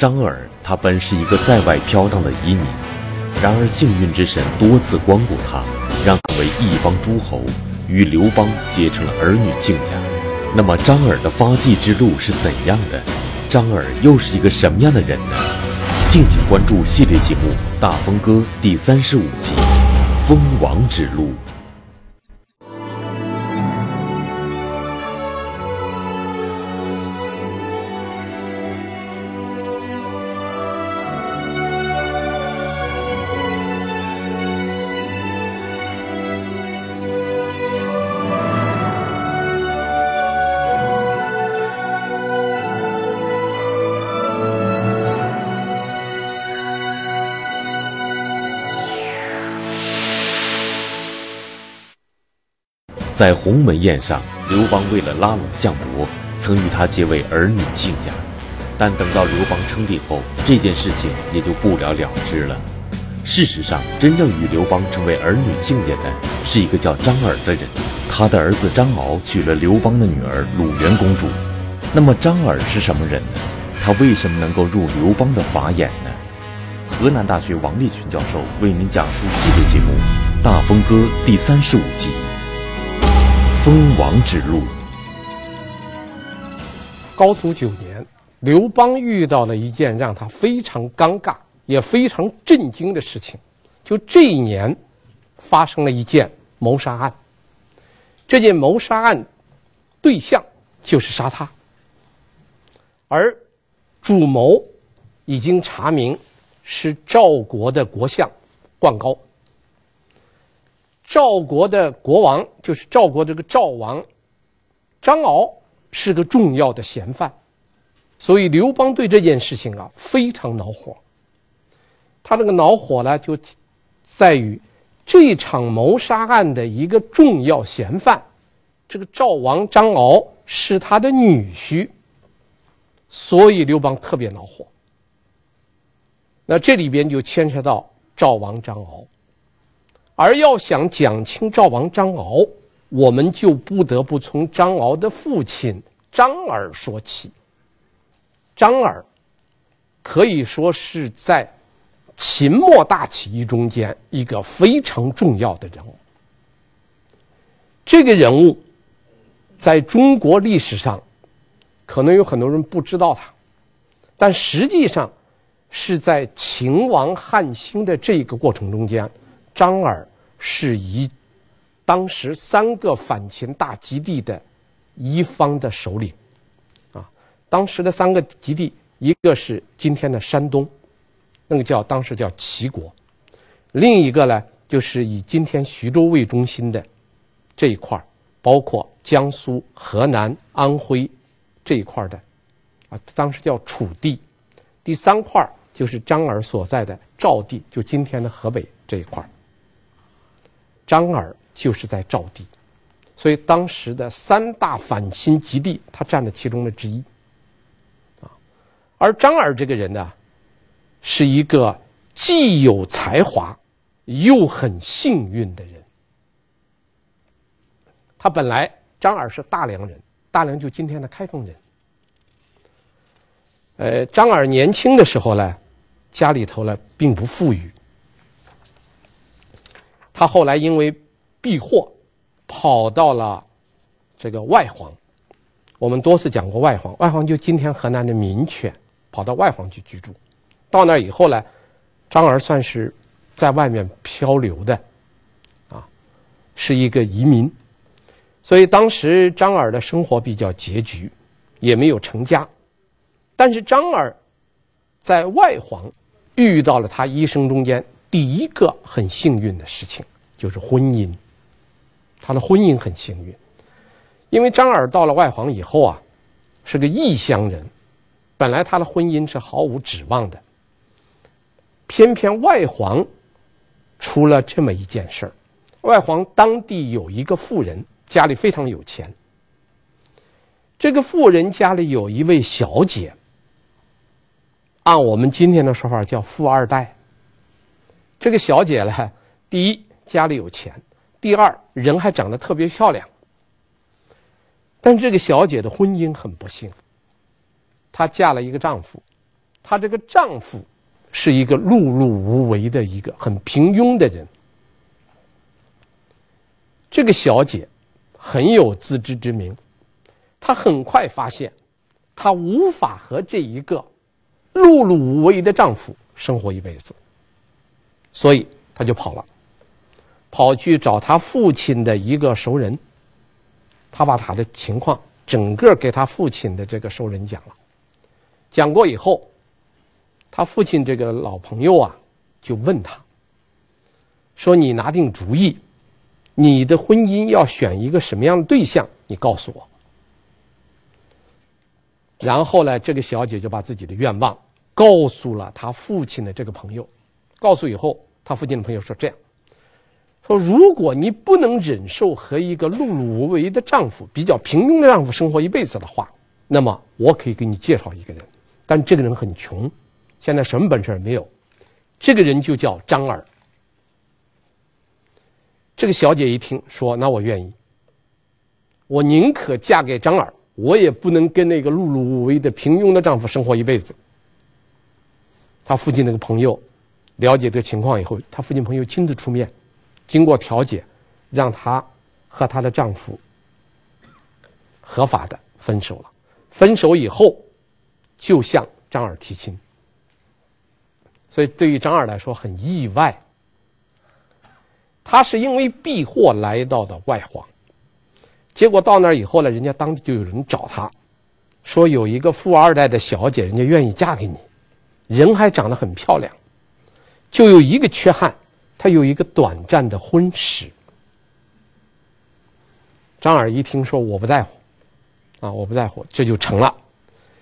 张耳，他本是一个在外飘荡的移民，然而幸运之神多次光顾他，让他为一方诸侯，与刘邦结成了儿女亲家。那么张耳的发迹之路是怎样的？张耳又是一个什么样的人呢？敬请关注系列节目《大风歌》第三十五集《封王之路》。在鸿门宴上，刘邦为了拉拢项伯，曾与他结为儿女亲家。但等到刘邦称帝后，这件事情也就不了了之了。事实上，真正与刘邦成为儿女亲家的是一个叫张耳的人。他的儿子张敖娶了刘邦的女儿鲁元公主。那么张耳是什么人呢？他为什么能够入刘邦的法眼呢？河南大学王立群教授为您讲述系列节目《大风歌》第三十五集。封王之路。高祖九年，刘邦遇到了一件让他非常尴尬也非常震惊的事情。就这一年，发生了一件谋杀案。这件谋杀案对象就是杀他，而主谋已经查明是赵国的国相灌高。赵国的国王就是赵国这个赵王张敖是个重要的嫌犯，所以刘邦对这件事情啊非常恼火。他这个恼火呢，就在于这场谋杀案的一个重要嫌犯，这个赵王张敖是他的女婿，所以刘邦特别恼火。那这里边就牵扯到赵王张敖。而要想讲清赵王张敖，我们就不得不从张敖的父亲张耳说起。张耳可以说是在秦末大起义中间一个非常重要的人物。这个人物在中国历史上，可能有很多人不知道他，但实际上是在秦王汉兴的这个过程中间，张耳。是以当时三个反秦大基地的一方的首领，啊，当时的三个基地，一个是今天的山东，那个叫当时叫齐国，另一个呢就是以今天徐州为中心的这一块，包括江苏、河南、安徽这一块的，啊，当时叫楚地，第三块就是张耳所在的赵地，就今天的河北这一块。张耳就是在赵地，所以当时的三大反秦吉地，他占了其中的之一。啊，而张耳这个人呢，是一个既有才华又很幸运的人。他本来张耳是大梁人，大梁就今天的开封人。呃，张耳年轻的时候呢，家里头呢并不富裕。他后来因为避祸，跑到了这个外黄。我们多次讲过外黄，外黄就今天河南的民权，跑到外黄去居住。到那以后呢，张耳算是在外面漂流的，啊，是一个移民。所以当时张耳的生活比较拮据，也没有成家。但是张耳在外黄遇到了他一生中间第一个很幸运的事情。就是婚姻，他的婚姻很幸运，因为张耳到了外黄以后啊，是个异乡人，本来他的婚姻是毫无指望的，偏偏外黄出了这么一件事儿，外黄当地有一个富人，家里非常有钱，这个富人家里有一位小姐，按我们今天的说法叫富二代，这个小姐呢，第一。家里有钱，第二人还长得特别漂亮。但这个小姐的婚姻很不幸，她嫁了一个丈夫，她这个丈夫是一个碌碌无为的一个很平庸的人。这个小姐很有自知之明，她很快发现，她无法和这一个碌碌无为的丈夫生活一辈子，所以她就跑了，跑去找他父亲的一个熟人，他把他的情况整个给他父亲的这个熟人讲了，讲过以后，他父亲这个老朋友啊，就问他，说：“你拿定主意？”你的婚姻要选一个什么样的对象？你告诉我。然后呢，这个小姐就把自己的愿望告诉了她父亲的这个朋友。告诉以后，她父亲的朋友说：“这样，说如果你不能忍受和一个碌碌无为的丈夫、比较平庸的丈夫生活一辈子的话，那么我可以给你介绍一个人，但这个人很穷，现在什么本事也没有。这个人就叫张耳。”这个小姐一听说，那我愿意。我宁可嫁给张耳，我也不能跟那个碌碌无为的平庸的丈夫生活一辈子。她父亲那个朋友了解这个情况以后，她父亲朋友亲自出面，经过调解，让她和她的丈夫合法的分手了。分手以后，就向张耳提亲。所以对于张耳来说很意外。他是因为避祸来到的外黄，结果到那儿以后呢，人家当地就有人找他，说有一个富二代的小姐，人家愿意嫁给你，人还长得很漂亮，就有一个缺憾，他有一个短暂的婚史。张耳一听说我不在乎，啊，我不在乎，这就成了，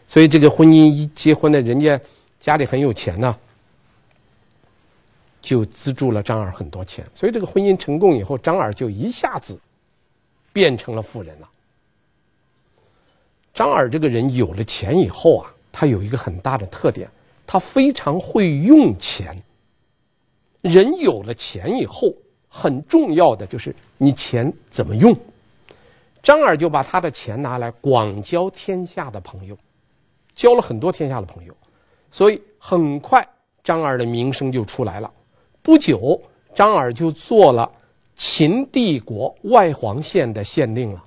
所以这个婚姻一结婚的人家家里很有钱呢。就资助了张耳很多钱，所以这个婚姻成功以后，张耳就一下子变成了富人了。张耳这个人有了钱以后啊，他有一个很大的特点，他非常会用钱。人有了钱以后，很重要的就是你钱怎么用。张耳就把他的钱拿来广交天下的朋友，交了很多天下的朋友，所以很快张耳的名声就出来了。不久，张耳就做了秦帝国外黄县的县令了。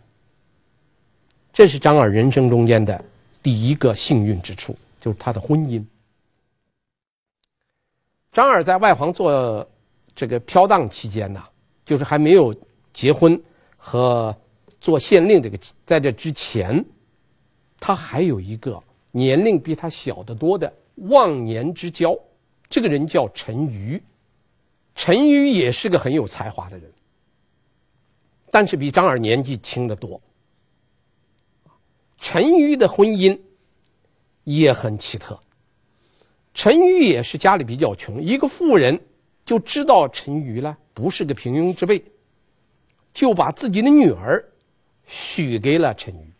这是张耳人生中间的第一个幸运之处，就是他的婚姻。张耳在外黄做这个飘荡期间呢，就是还没有结婚和做县令这个，在这之前，他还有一个年龄比他小得多的忘年之交，这个人叫陈驭。陈驭也是个很有才华的人，但是比张耳年纪轻得多。陈驭的婚姻也很奇特。陈驭也是家里比较穷，一个妇人就知道陈驭呢不是个平庸之辈，就把自己的女儿许给了陈驭。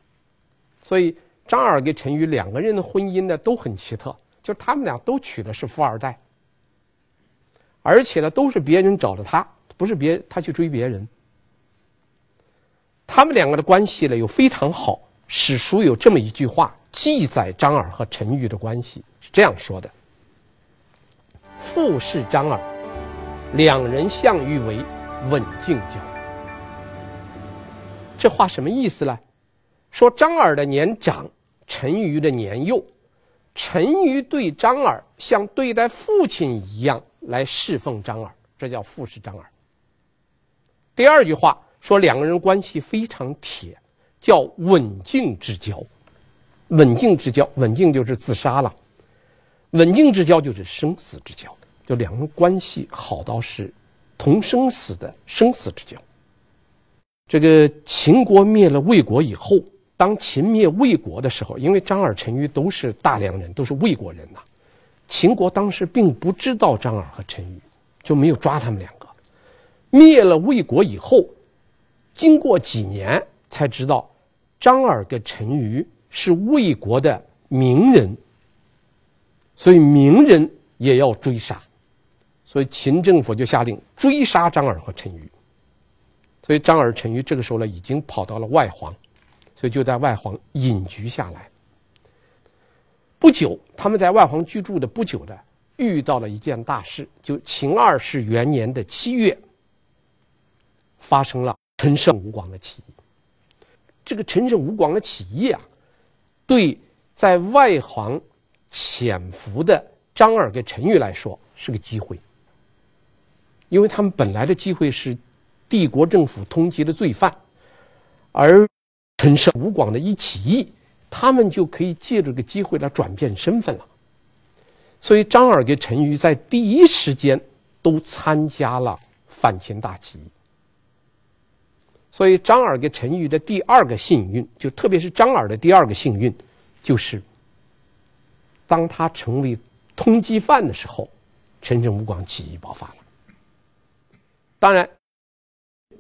所以张耳跟陈驭两个人的婚姻呢都很奇特，就他们俩都娶的是富二代。而且呢，都是别人找的他，不是别他去追别人。他们两个的关系呢又非常好。史书有这么一句话记载张耳和陈驭的关系，是这样说的：“父是张耳，两人相遇为刎颈交。”这话什么意思呢？说张耳的年长，陈驭的年幼，陈驭对张耳像对待父亲一样。来侍奉张耳，这叫父是张耳。第二句话说两个人关系非常铁，叫刎颈之交。刎颈之交，刎颈就是自杀了，刎颈之交就是生死之交，就两人关系好到是同生死的生死之交。这个秦国灭了魏国以后，当秦灭魏国的时候，因为张耳、陈驭都是大梁人，都是魏国人呐。秦国当时并不知道张耳和陈驭，就没有抓他们两个。灭了魏国以后，经过几年才知道，张耳跟陈驭是魏国的名人，所以名人也要追杀，所以秦政府就下令追杀张耳和陈馀。所以张耳、陈馀这个时候呢，已经跑到了外黄，所以就在外黄隐居下来。不久，他们在外黄居住的不久的，遇到了一件大事，就秦二世元年的七月，发生了陈胜吴广的起义。这个陈胜吴广的起义啊，对在外黄潜伏的张耳跟陈驭来说是个机会，因为他们本来的机会是帝国政府通缉的罪犯，而陈胜吴广的一起义，他们就可以借这个机会来转变身份了。所以张耳跟陈驭在第一时间都参加了反秦大起义。所以张耳跟陈驭的第二个幸运，就特别是张耳的第二个幸运，就是当他成为通缉犯的时候，陈胜吴广起义爆发了。当然，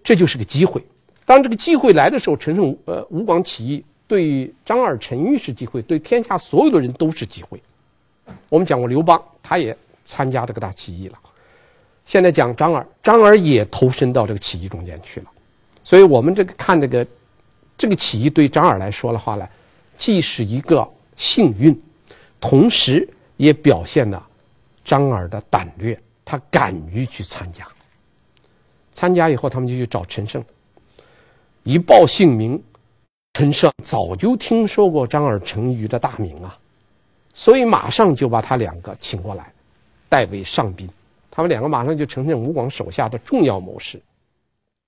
这就是个机会。当这个机会来的时候，陈胜呃吴广起义对张耳、陈玉是机会，对天下所有的人都是机会。我们讲过刘邦，他也参加这个大起义了。现在讲张耳，张耳也投身到这个起义中间去了。所以我们这个看这个，这个起义对张耳来说的话呢，既是一个幸运，同时也表现了张耳的胆略，他敢于去参加。参加以后，他们就去找陈胜，一报姓名，陈胜早就听说过张耳、陈驭的大名啊，所以马上就把他两个请过来，代为上宾。他们两个马上就成任吴广手下的重要谋士，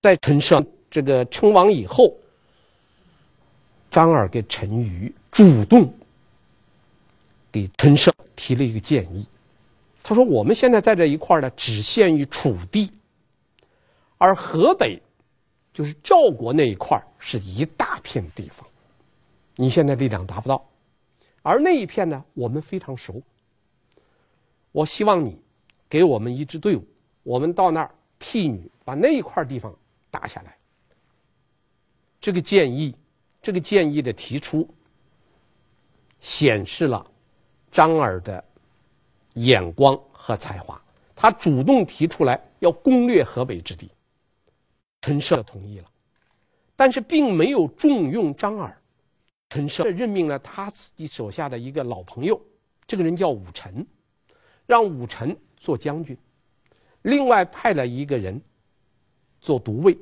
在陈胜。这个称王以后，张耳跟陈驭主动给陈胜提了一个建议，他说：“我们现在在这一块呢，只限于楚地，而河北就是赵国那一块是一大片地方，你现在力量达不到，而那一片呢，我们非常熟。我希望你给我们一支队伍，我们到那儿替你把那一块地方打下来。”这个建议，这个建议的提出，显示了张耳的眼光和才华。他主动提出来要攻略河北之地，陈涉同意了，但是并没有重用张耳。陈涉任命了他自己手下的一个老朋友，这个人叫武臣，让武臣做将军，另外派了一个人做都尉。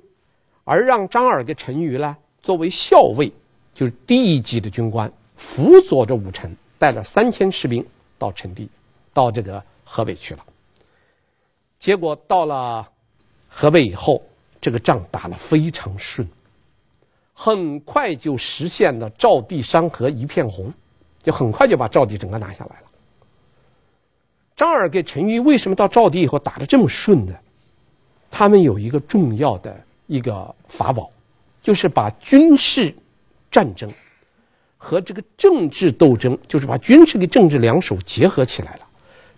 而让张耳跟陈驭呢，作为校尉，就是低一级的军官，辅佐着武臣，带了三千士兵到陈地，到这个河北去了。结果到了河北以后，这个仗打得非常顺，很快就实现了赵地山河一片红，就很快就把赵地整个拿下来了。张耳跟陈驭为什么到赵地以后打得这么顺呢？他们有一个重要的。一个法宝，就是把军事战争和这个政治斗争，就是把军事跟政治两手结合起来了，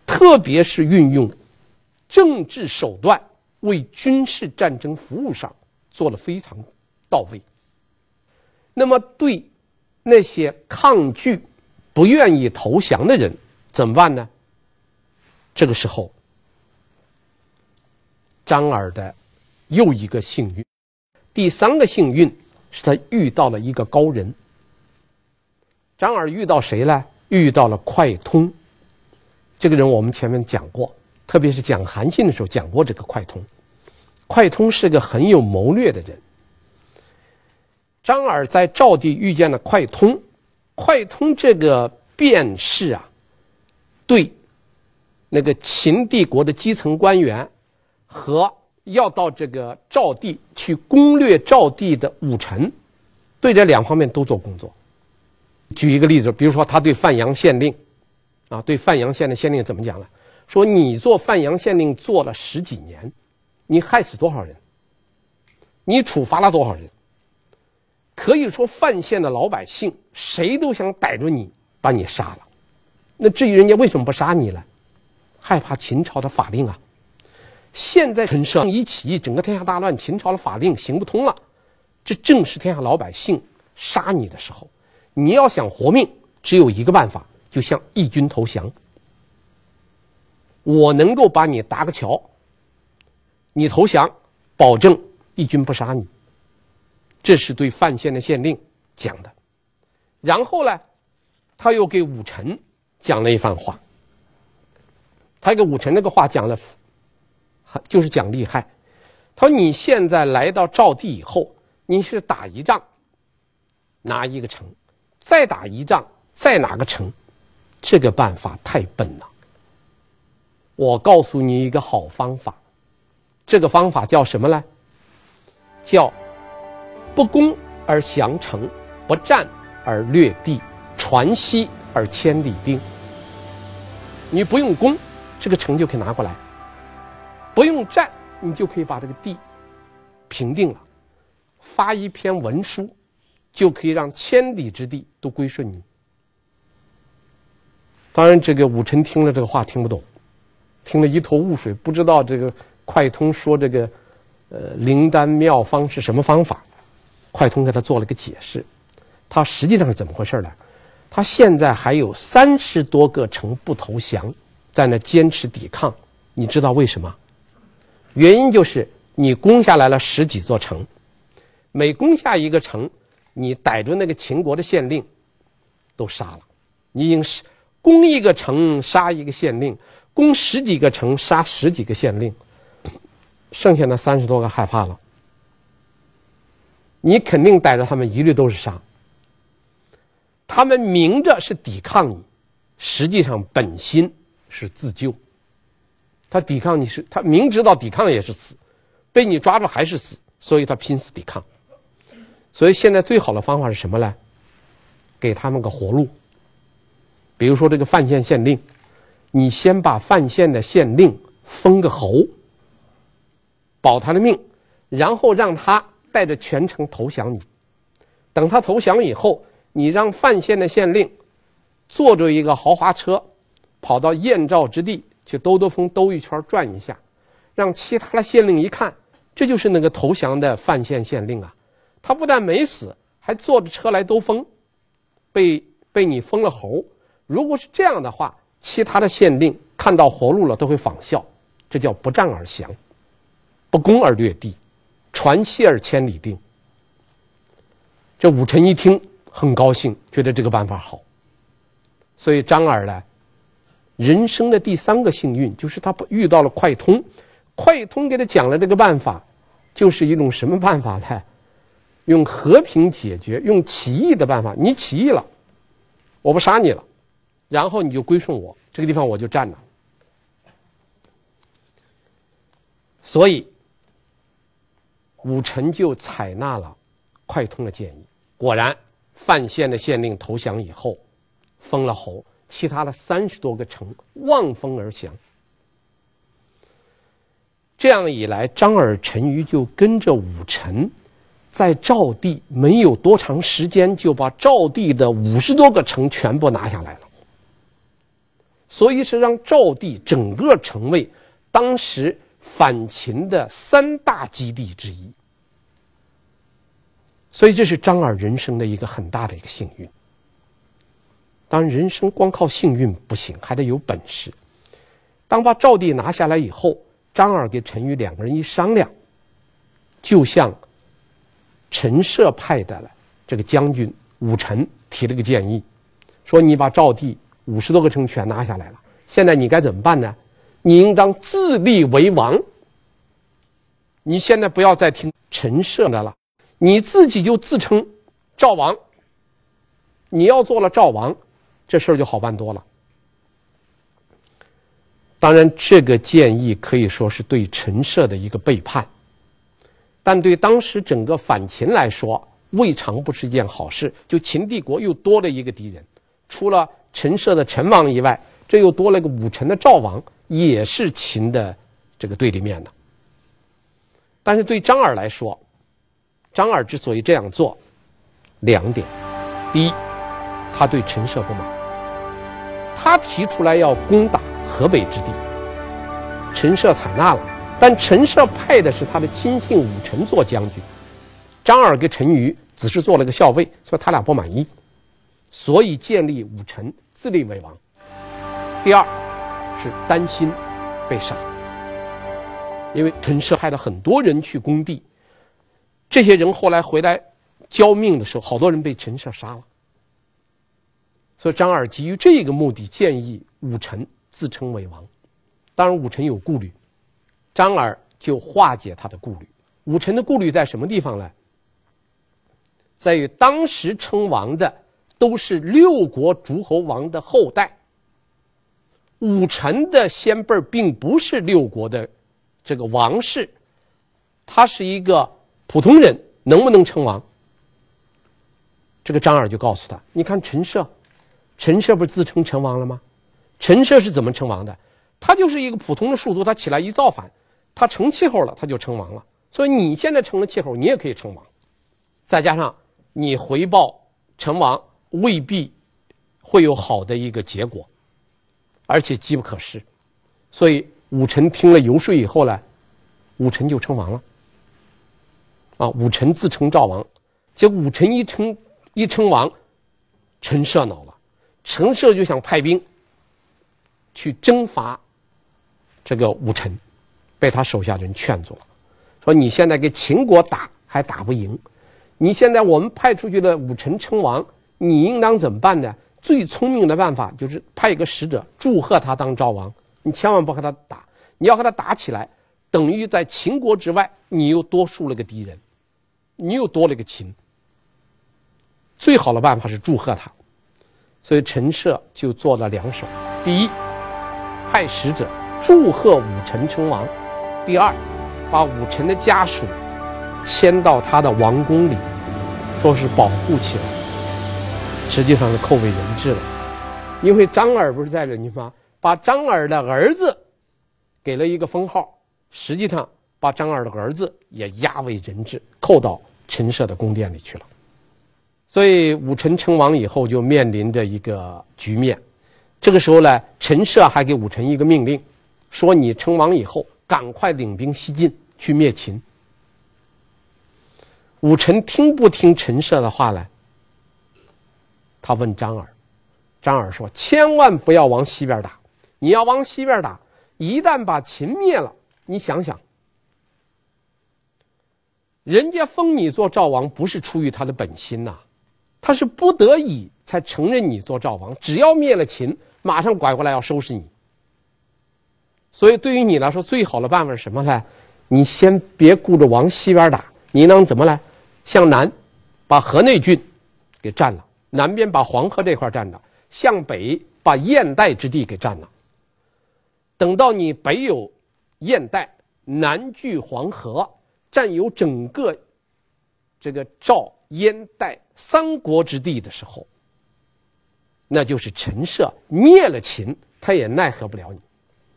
特别是运用政治手段为军事战争服务上做了非常到位。那么对那些抗拒、不愿意投降的人怎么办呢？这个时候，张耳的。又一个幸运，第三个幸运是他遇到了一个高人。张耳遇到谁呢？遇到了快通。这个人我们前面讲过，特别是讲韩信的时候讲过这个快通。快通是个很有谋略的人。张耳在赵地遇见了快通，快通这个便士啊，对那个秦帝国的基层官员和。要到这个赵地去攻略赵地的武臣，对这两方面都做工作。举一个例子，比如说他对范阳县令，啊，对范阳县的县令怎么讲呢？说你做范阳县令做了十几年，你害死多少人？你处罚了多少人？可以说范县的老百姓谁都想逮住你，把你杀了。那至于人家为什么不杀你呢？害怕秦朝的法令啊。现在陈胜一起义，整个天下大乱，秦朝的法令行不通了，这正是天下老百姓杀你的时候。你要想活命，只有一个办法，就向义军投降。我能够把你搭个桥，你投降，保证义军不杀你。这是对范县的县令讲的。然后呢，他又给武臣讲了一番话。他给武臣那个话讲了，就是讲厉害。他说：“你现在来到赵地以后，你是打一仗，拿一个城，再打一仗，再拿个城，这个办法太笨了。我告诉你一个好方法，这个方法叫什么呢？叫不攻而降城，不战而略地，传西而千里定。你不用攻，这个城就可以拿过来；不用战，你就可以把这个地平定了。发一篇文书，就可以让千里之地都归顺你。当然，这个武臣听了这个话听不懂。听了一头雾水，不知道这个快通说这个，呃，灵丹妙方是什么方法？快通给他做了个解释，他实际上是怎么回事呢？他现在还有三十多个城不投降，在那坚持抵抗。你知道为什么？原因就是你攻下来了十几座城，每攻下一个城，你逮住那个秦国的县令，都杀了。你已经是攻一个城杀一个县令。攻十几个城，杀十几个县令，剩下那三十多个害怕了。你肯定逮着他们，一律都是杀。他们明着是抵抗你，实际上本心是自救。他抵抗你是，他明知道抵抗也是死，被你抓住还是死，所以他拼死抵抗。所以现在最好的方法是什么呢？给他们个活路。比如说这个范县县令。你先把范县的县令封个侯，保他的命，然后让他带着全城投降你。等他投降以后，你让范县的县令坐着一个豪华车，跑到燕赵之地去兜兜风，兜一圈转一下，让其他的县令一看，这就是那个投降的范县县令啊！他不但没死，还坐着车来兜风，被被你封了侯。如果是这样的话，其他的县令看到活路了，都会仿效，这叫不战而降，不攻而略地，传西而千里定。这武臣一听很高兴，觉得这个办法好。所以张耳呢，人生的第三个幸运就是他遇到了快通，快通给他讲了这个办法，就是一种什么办法呢？用和平解决，用起义的办法。你起义了，我不杀你了。然后你就归顺我，这个地方我就占了。所以武臣就采纳了快通的建议。果然，范县的县令投降以后，封了侯，其他的三十多个城望风而降。这样一来，张耳、陈驭就跟着武臣，在赵地没有多长时间，就把赵地的五十多个城全部拿下来了。所以是让赵地整个成为当时反秦的三大基地之一。所以这是张耳人生的一个很大的一个幸运。当然，人生光靠幸运不行，还得有本事。当把赵地拿下来以后，张耳跟陈驭两个人一商量，就向陈涉派的这个将军武臣提了个建议，说：“你把赵地。”五十多个城全拿下来了，现在你该怎么办呢？你应当自立为王。你现在不要再听陈涉的了，你自己就自称赵王。你要做了赵王，这事儿就好办多了。当然，这个建议可以说是对陈涉的一个背叛，但对当时整个反秦来说，未尝不是一件好事。就秦帝国又多了一个敌人，除了。陈涉的陈王以外，这又多了一个武臣的赵王，也是秦的这个对立面的。但是对张耳来说，张耳之所以这样做，两点：第一，他对陈涉不满，他提出来要攻打河北之地，陈涉采纳了，但陈涉派的是他的亲信武臣做将军，张耳跟陈驭只是做了个校尉，所以他俩不满意，所以建立武臣。自立为王。第二是担心被杀，因为陈涉派了很多人去攻地，这些人后来回来交命的时候，好多人被陈涉杀了。所以张耳基于这个目的，建议武臣自称为王。当然，武臣有顾虑，张耳就化解他的顾虑。武臣的顾虑在什么地方呢？在于当时称王的都是六国诸侯王的后代，武臣的先辈并不是六国的这个王室，他是一个普通人，能不能称王？这个张耳就告诉他：“你看陈涉，陈涉不是自称成王了吗？陈涉是怎么称王的？他就是一个普通的庶族，他起来一造反，他成气候了，他就称王了。所以你现在成了气候，你也可以称王，再加上。”你回报成王未必会有好的一个结果，而且机不可失，所以武臣听了游说以后呢，武臣就称王了。啊，武臣自称赵王，结果武臣一称一称王，陈涉恼了，陈涉就想派兵去征伐这个武臣，被他手下人劝住了，说你现在跟秦国打还打不赢。你现在我们派出去的武臣称王，你应当怎么办呢？最聪明的办法就是派一个使者祝贺他当赵王。你千万不和他打，你要和他打起来，等于在秦国之外，你又多树了个敌人，你又多了个秦。最好的办法是祝贺他，所以陈涉就做了两手：第一，派使者祝贺武臣称王；第二，把武臣的家属迁到他的王宫里。说是保护起来，实际上是扣为人质了，因为张耳不是在这地方，把张耳的儿子给了一个封号，实际上把张耳的儿子也押为人质，扣到陈涉的宫殿里去了。所以武臣称王以后，就面临着一个局面。这个时候呢，陈涉还给武臣一个命令，说你称王以后，赶快领兵西进去灭秦。武臣听不听陈涉的话呢？他问张耳，张耳说：“千万不要往西边打，你要往西边打，一旦把秦灭了，你想想，人家封你做赵王，不是出于他的本心呐，他是不得已才承认你做赵王。只要灭了秦，马上拐过来要收拾你。所以对于你来说，最好的办法是什么呢？你先别顾着往西边打，你能怎么来？”向南，把河内郡给占了；南边把黄河这块占了；向北，把燕代之地给占了。等到你北有燕代，南据黄河，占有整个这个赵、燕、代三国之地的时候，那就是陈涉灭了秦，他也奈何不了你。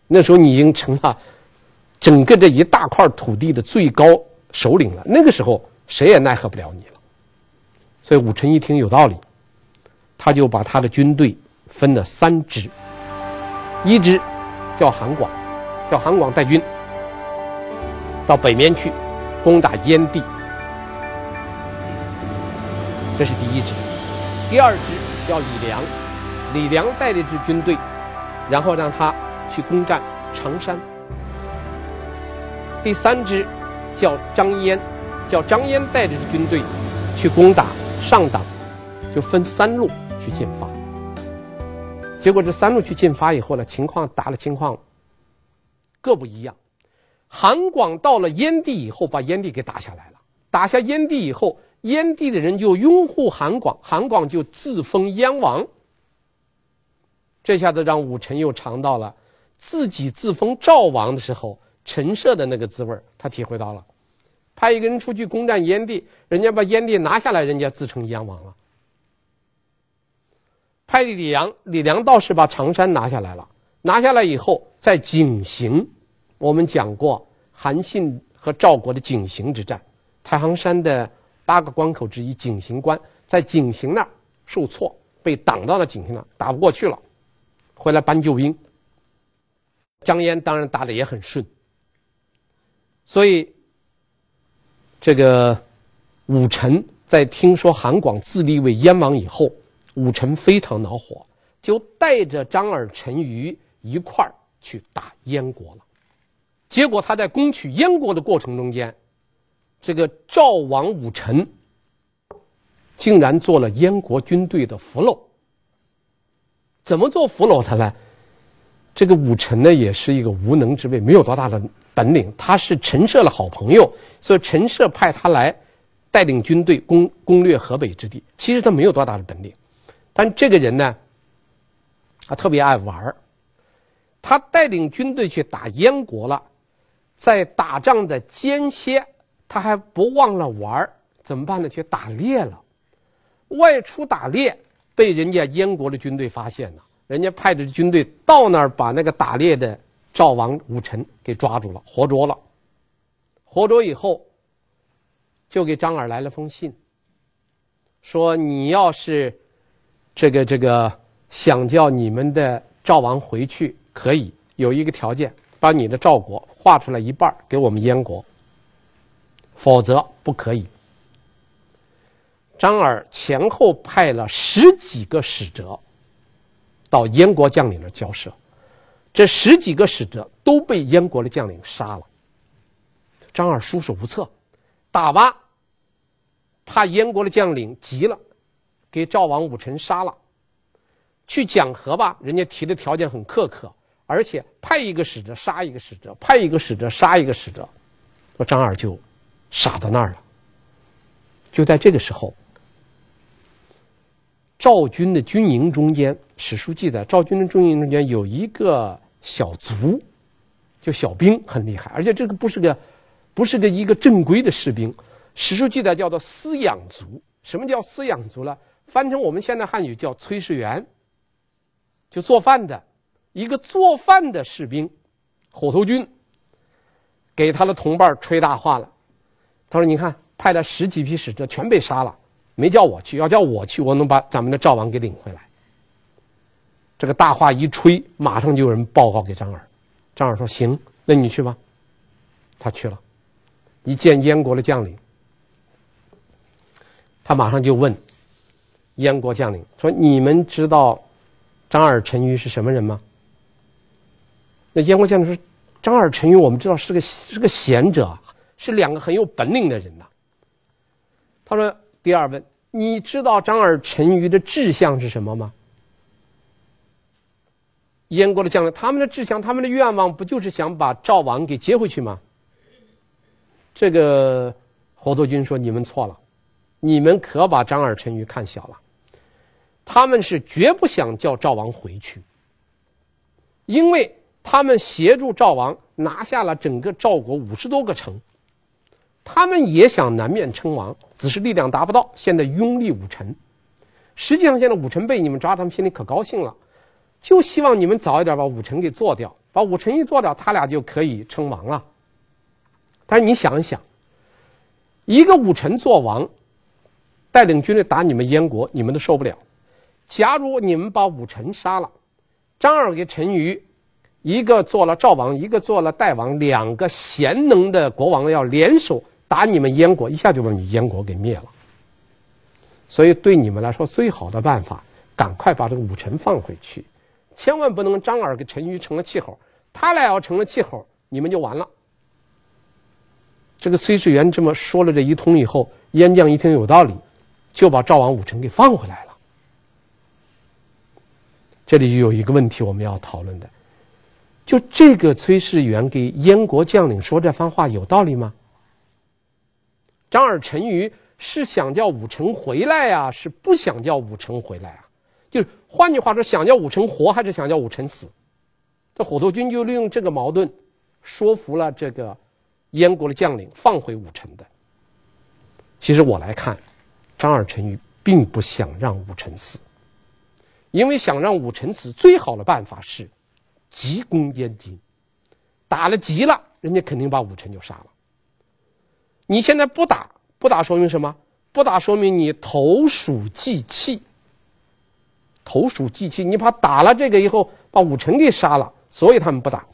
那时候你已经成了整个这一大块土地的最高首领了。那个时候。谁也奈何不了你了，所以武臣一听有道理，他就把他的军队分了三支，一支叫韩广，叫韩广带军到北面去攻打燕地，这是第一支；第二支叫李良，李良带了一支军队，然后让他去攻占常山；第三支叫张燕。叫张燕带着军队去攻打上党，就分三路去进发。结果这三路去进发以后呢，情况打了情况各不一样。韩广到了燕地以后，把燕地给打下来了。打下燕地以后，燕地的人就拥护韩广，韩广就自封燕王。这下子让武臣又尝到了自己自封赵王的时候陈涉的那个滋味，他体会到了。派一个人出去攻占燕地，人家把燕地拿下来，人家自称燕王了。派李良，李良倒是把常山拿下来了。拿下来以后，在井陉，我们讲过韩信和赵国的井陉之战，太行山的八个关口之一井陉关，在井陉那儿受挫，被挡到了井陉那儿，打不过去了，回来搬救兵。张燕当然打的也很顺，所以。这个武臣在听说韩广自立为燕王以后，武臣非常恼火，就带着张耳、陈驭一块儿去打燕国了。结果他在攻取燕国的过程中间，这个赵王武臣竟然做了燕国军队的俘虏，怎么做俘虏他呢？这个武臣呢，也是一个无能之辈，没有多大的本领。他是陈涉的好朋友，所以陈涉派他来带领军队攻攻略河北之地。其实他没有多大的本领，但这个人呢，他特别爱玩。他带领军队去打燕国了，在打仗的间歇，他还不忘了玩。怎么办呢？去打猎了，外出打猎，被人家燕国的军队发现了。人家派的军队到那儿，把那个打猎的赵王武臣给抓住了，活捉了。活捉以后，就给张耳来了封信，说：“你要是这个这个想叫你们的赵王回去，可以有一个条件，把你的赵国划出来一半给我们燕国，否则不可以。”张耳前后派了十几个使者。到燕国将领那交涉，这十几个使者都被燕国的将领杀了。张耳束手无策，打吧，怕燕国的将领急了，给赵王武臣杀了。去讲和吧，人家提的条件很苛刻，而且派一个使者杀一个使者，派一个使者杀一个使者，那张耳就傻到那儿了。就在这个时候。赵军的军营中间，史书记载，赵军的军营中间有一个小卒，就小兵，很厉害，而且这个不是个，不是个一个正规的士兵。史书记载叫做饲养卒。什么叫饲养卒呢？翻成我们现在汉语叫炊事员，就做饭的，一个做饭的士兵，火头军，给他的同伴吹大话了。他说：“你看，派了十几批使者，全被杀了。”没叫我去，要叫我去，我能把咱们的赵王给领回来。这个大话一吹，马上就有人报告给张耳。张耳说：“行，那你去吧。”他去了，一见燕国的将领，他马上就问燕国将领说：“你们知道张耳、陈驭是什么人吗？”那燕国将领说：“张耳、陈驭，我们知道是个是个贤者，是两个很有本领的人呐。”他说。第二问，你知道张耳、陈驭的志向是什么吗？燕国的将领，他们的志向，他们的愿望，不就是想把赵王给接回去吗？这个火头军说：“你们错了，你们可把张耳、陈驭看小了。他们是绝不想叫赵王回去，因为他们协助赵王拿下了整个赵国五十多个城。”他们也想南面称王，只是力量达不到。现在拥立武臣，实际上现在武臣被你们抓，他们心里可高兴了，就希望你们早一点把武臣给做掉。把武臣一做掉，他俩就可以称王了。但是你想一想，一个武臣做王，带领军队打你们燕国，你们都受不了。假如你们把武臣杀了，张耳给陈馀。一个做了赵王，一个做了代王，两个贤能的国王要联手打你们燕国，一下就把你燕国给灭了。所以对你们来说，最好的办法，赶快把这个武臣放回去，千万不能张耳跟陈馀成了气候，他俩要成了气候，你们就完了。这个炊事员这么说了这一通以后，燕将一听有道理，就把赵王武臣给放回来了。这里就有一个问题我们要讨论的。就这个炊事员给燕国将领说这番话有道理吗？张耳、陈馀是想叫武臣回来呀、啊，是不想叫武臣回来啊？就是换句话说，想叫武臣活还是想叫武臣死？这火头军就利用这个矛盾，说服了这个燕国的将领放回武臣的。其实我来看，张耳、陈驭并不想让武臣死，因为想让武臣死，最好的办法是。急攻燕京，打了急了，人家肯定把武臣就杀了。你现在不打，不打说明什么？不打说明你投鼠忌器。投鼠忌器，你怕打了这个以后把武臣给杀了，所以他们不打。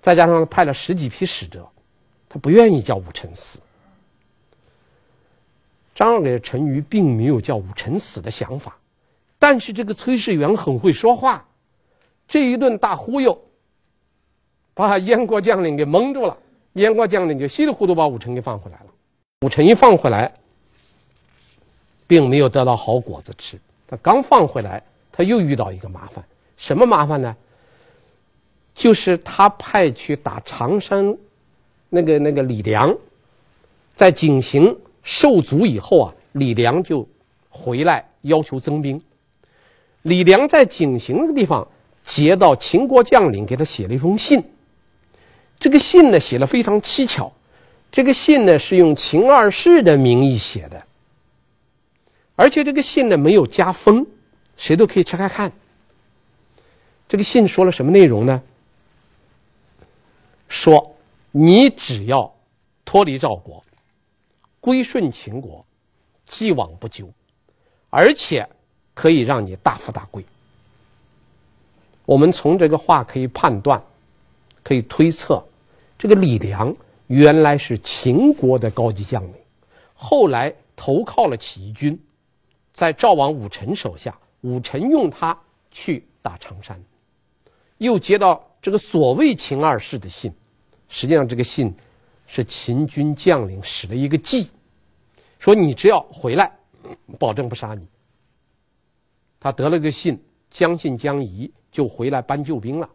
再加上派了十几批使者，他不愿意叫武臣死。张耳给陈驭并没有叫武臣死的想法，但是这个炊事员很会说话。这一顿大忽悠，把燕国将领给蒙住了。燕国将领就稀里糊涂把武臣给放回来了。武臣一放回来，并没有得到好果子吃。他刚放回来，他又遇到一个麻烦，什么麻烦呢？就是他派去打常山，那个那个李良，在井陉受阻以后啊，李良就回来要求增兵。李良在井陉那个地方接到秦国将领给他写了一封信，这个信呢写了非常蹊跷，这个信呢是用秦二世的名义写的，而且这个信呢没有加封，谁都可以拆开看。这个信说了什么内容呢？说，你只要脱离赵国，归顺秦国，既往不咎，而且可以让你大富大贵。我们从这个话可以判断，可以推测，这个李良原来是秦国的高级将领，后来投靠了起义军，在赵王武臣手下，武臣用他去打常山，又接到这个所谓秦二世的信。实际上，这个信是秦军将领使了一个计，说你只要回来，保证不杀你。他得了个信，将信将疑，就回来搬救兵了。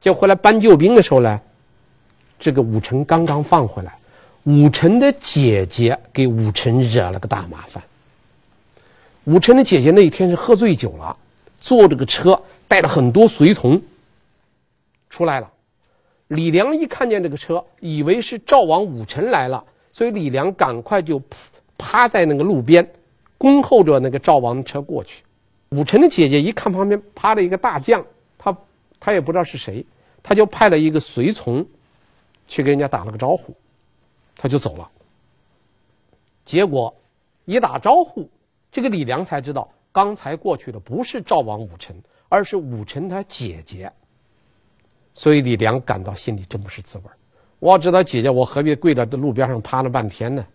就回来搬救兵的时候呢，这个武臣刚刚放回来，武臣的姐姐给武臣惹了个大麻烦。武臣的姐姐那一天是喝醉酒了，坐这个车带了很多随从出来了。李良一看见这个车，以为是赵王武臣来了，所以李良赶快就趴在那个路边，恭候着那个赵王的车过去。武臣的姐姐一看旁边趴了一个大将，他他也不知道是谁，他就派了一个随从去跟人家打了个招呼，他就走了。结果一打招呼，这个李良才知道刚才过去的不是赵王武臣，而是武臣他姐姐。所以李良感到心里真不是滋味。我要知道姐姐，我何必跪在路边上趴了半天呢？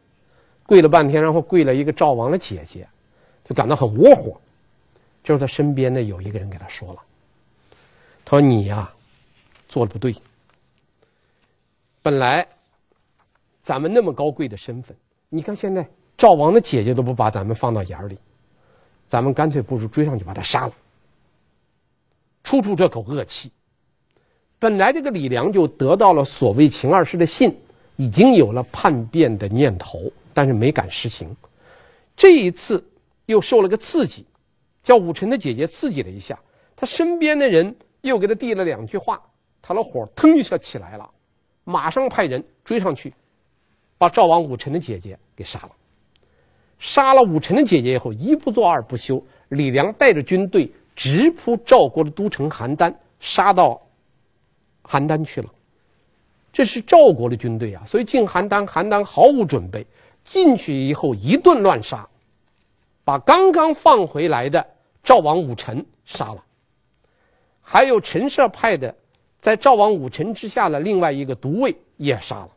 跪了半天，然后跪了一个赵王的姐姐，就感到很窝火。这时候他身边呢有一个人给他说了：“他说你呀，做的不对。本来咱们那么高贵的身份，你看现在赵王的姐姐都不把咱们放到眼里，咱们干脆不如追上去把他杀了，出出这口恶气。”本来这个李良就得到了所谓秦二世的信，已经有了叛变的念头，但是没敢实行。这一次又受了个刺激，叫武臣的姐姐刺激了一下，他身边的人又给他递了两句话，他的火腾一下起来了，马上派人追上去，把赵王武臣的姐姐给杀了。杀了武臣的姐姐以后，一不做二不休，李良带着军队直扑赵国的都城邯郸，杀到。邯郸去了，这是赵国的军队啊，所以进邯郸，邯郸毫无准备，进去以后一顿乱杀，把刚刚放回来的赵王武臣杀了，还有陈涉派的在赵王武臣之下的另外一个独尉也杀了。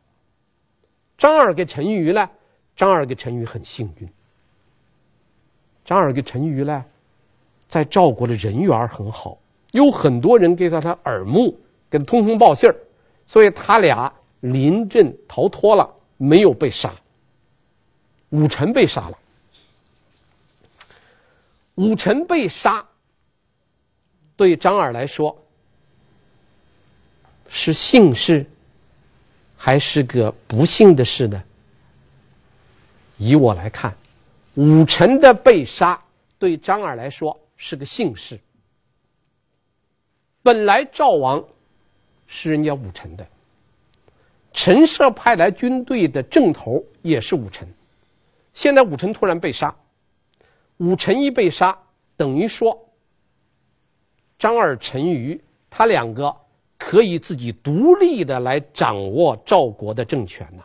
张耳跟陈驭呢？张耳跟陈驭很幸运，张耳跟陈驭呢，在赵国的人缘很好，有很多人给他他耳目。给他通风报信儿，所以他俩临阵逃脱了，没有被杀。武臣被杀了。武臣被杀，对张耳来说是幸事，还是个不幸的事呢？以我来看，武臣的被杀对张耳来说是个幸事。本来赵王。是人家武臣的，陈涉派来军队的正头也是武臣，现在武臣突然被杀，武臣一被杀，等于说张耳、陈驭他两个可以自己独立的来掌握赵国的政权呐。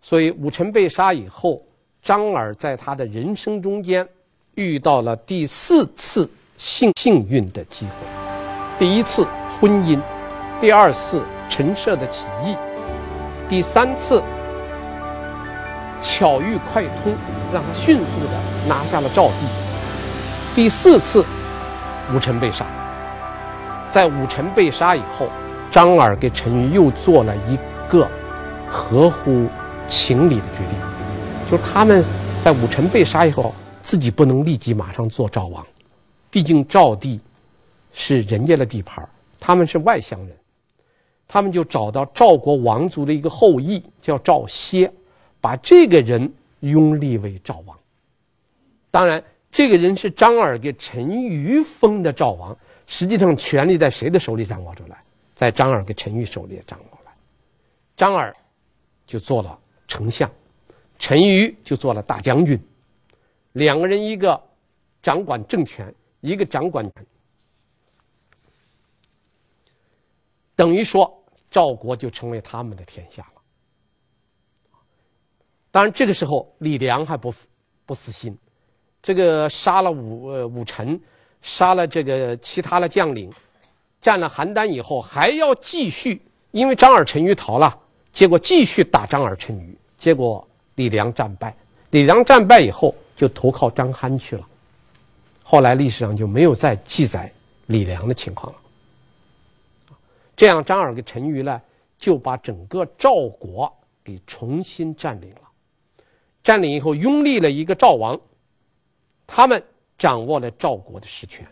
所以武臣被杀以后，张耳在他的人生中间遇到了第四次幸幸运的机会，第一次婚姻。第二次陈涉的起义，第三次巧遇快通，让他迅速的拿下了赵地。第四次，武臣被杀。在武臣被杀以后，张耳给陈驭又做了一个合乎情理的决定，就是他们在武臣被杀以后，自己不能立即马上做赵王，毕竟赵地是人家的地盘，他们是外乡人，他们就找到赵国王族的一个后裔叫赵歇，把这个人拥立为赵王。当然，这个人是张耳给陈驭封的赵王，实际上权力在谁的手里掌握着来？在张耳给陈驭手里掌握着。张耳就做了丞相，陈馀就做了大将军，两个人一个掌管政权，一个掌管，等于说赵国就成为他们的天下了。当然，这个时候李良还不不死心。这个杀了武武臣，杀了这个其他的将领，占了邯郸以后，还要继续，因为张耳陈驭逃了，结果继续打张耳陈驭，结果李良战败。李良战败以后，就投靠张邯去了。后来历史上就没有再记载李良的情况了。这样张耳跟陈驭呢，就把整个赵国给重新占领了。占领以后，拥立了一个赵王。他们掌握了赵国的实权。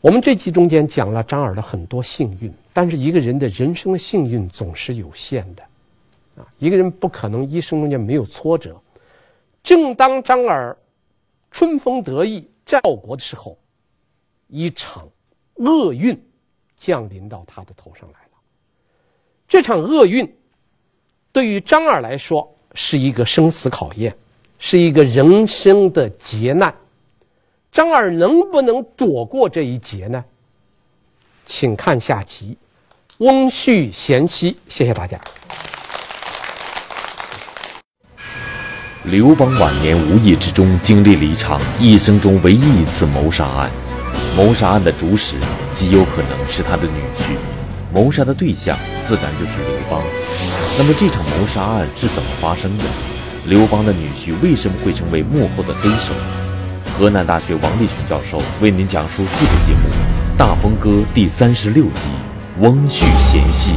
我们这集中间讲了张耳的很多幸运，但是一个人的人生的幸运总是有限的，啊，一个人不可能一生中间没有挫折。正当张耳春风得意赵国的时候，一场厄运降临到他的头上来了。这场厄运对于张耳来说是一个生死考验。是一个人生的劫难，张耳能不能躲过这一劫呢？请看下集《翁婿贤妻》，谢谢大家。刘邦晚年无意之中经历了一场一生中唯一一次谋杀案，谋杀案的主使极有可能是他的女婿，谋杀的对象自然就是刘邦。那么这场谋杀案是怎么发生的？刘邦的女婿为什么会成为幕后的黑手？河南大学王立群教授为您讲述系列节目《大风歌》第三十六集《翁婿嫌隙》。